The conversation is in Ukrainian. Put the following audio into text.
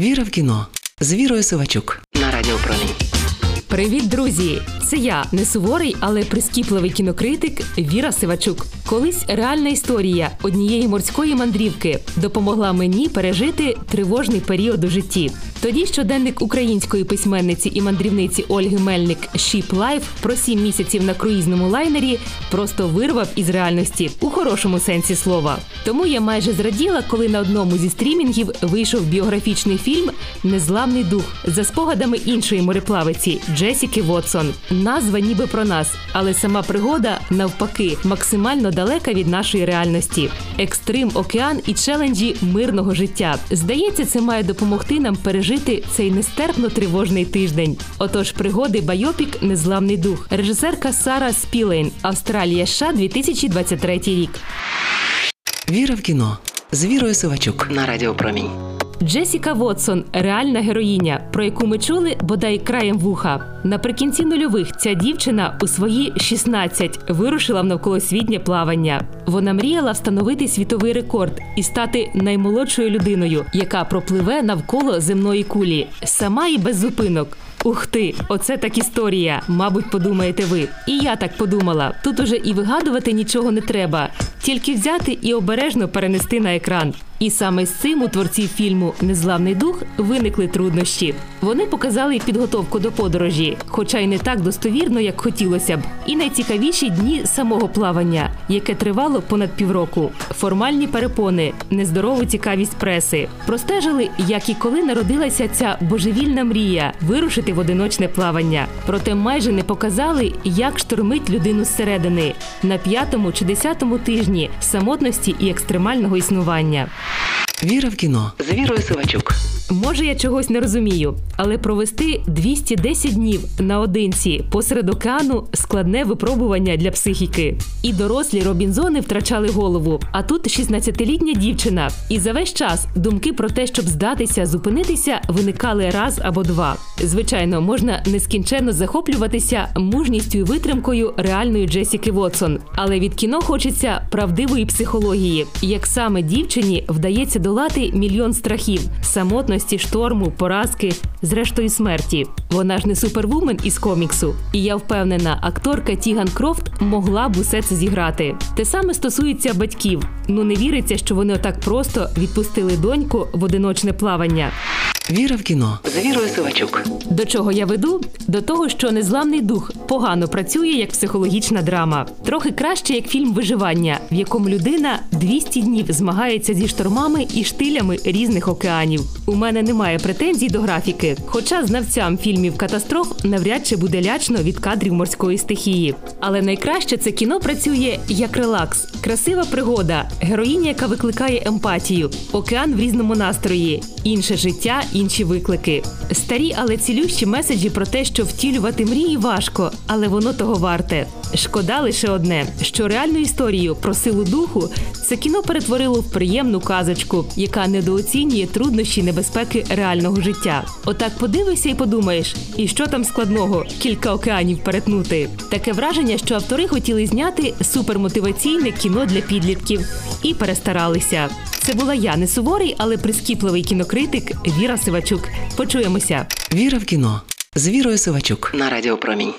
Віра в кіно з Вірою Сивачук на Радіо Промінь. Привіт, друзі! Це я не суворий, але прискіпливий кінокритик Віра Сивачук. Колись реальна історія однієї морської мандрівки допомогла мені пережити тривожний період у житті. Тоді щоденник української письменниці і мандрівниці Ольги Мельник «Ship Life» про сім місяців на круїзному лайнері просто вирвав із реальності у хорошому сенсі слова. Тому я майже зраділа, коли на одному зі стрімінгів вийшов біографічний фільм Незламний дух за спогадами іншої мореплавиці Джесіки Вотсон. Назва ніби про нас, але сама пригода навпаки максимально далека від нашої реальності. Екстрим, океан і челенджі мирного життя. Здається, це має допомогти нам пережити цей нестерпно тривожний тиждень. Отож, пригоди Байопік Незламний дух. Режисерка Сара Спілейн, Австралія США, 2023 рік. Віра в кіно з Вірою Сивачук на Радіо Промінь. Джесіка Вотсон реальна героїня, про яку ми чули бодай краєм вуха. Наприкінці нульових ця дівчина у свої 16 вирушила в навколосвітнє плавання. Вона мріяла встановити світовий рекорд і стати наймолодшою людиною, яка пропливе навколо земної кулі, сама і без зупинок. Ух ти, оце так історія. Мабуть, подумаєте ви. І я так подумала. Тут уже і вигадувати нічого не треба, тільки взяти і обережно перенести на екран. І саме з цим у творців фільму Незламний дух виникли труднощі. Вони показали підготовку до подорожі, хоча й не так достовірно, як хотілося б. І найцікавіші дні самого плавання, яке тривало понад півроку. Формальні перепони, нездорову цікавість преси. Простежили, як і коли народилася ця божевільна мрія вирушити в одиночне плавання. Проте майже не показали, як штормить людину зсередини на п'ятому чи десятому тижні самотності і екстремального існування. Віра в кіно з Вірою Сивачук. Може, я чогось не розумію, але провести 210 днів наодинці посеред океану складне випробування для психіки. І дорослі Робінзони втрачали голову. А тут 16-літня дівчина. І за весь час думки про те, щоб здатися, зупинитися, виникали раз або два. Звичайно, можна нескінченно захоплюватися мужністю і витримкою реальної Джесіки Вотсон, але від кіно хочеться правдивої психології, як саме дівчині вдається долати мільйон страхів, самотності шторму, поразки, зрештою смерті. Вона ж не супервумен із коміксу. І я впевнена, акторка Тіган Крофт могла б усе це зіграти. Те саме стосується батьків. Ну не віриться, що вони отак просто відпустили доньку в одиночне плавання. Віра в кіно з Вірою Сивачук. До чого я веду? До того, що незламний дух погано працює як психологічна драма. Трохи краще як фільм виживання, в якому людина 200 днів змагається зі штормами і штилями різних океанів. У мене немає претензій до графіки, хоча знавцям фільмів катастроф навряд чи буде лячно від кадрів морської стихії. Але найкраще це кіно працює як релакс, красива пригода, героїня, яка викликає емпатію, океан в різному настрої, інше життя, інші виклики. Старі, але цілющі меседжі про те, що втілювати мрії важко, але воно того варте. Шкода лише одне, що реальну історію про силу духу це кіно перетворило в приємну казочку, яка недооцінює труднощі небезпеки реального життя. Отак подивишся і подумаєш, і що там складного кілька океанів перетнути. Таке враження, що автори хотіли зняти супермотиваційне кіно для підлітків і перестаралися. Це була я не суворий, але прискіпливий кінокритик Віра Сивачук. Почуємося. Віра в кіно з Вірою Сивачук на Радіо Промінь.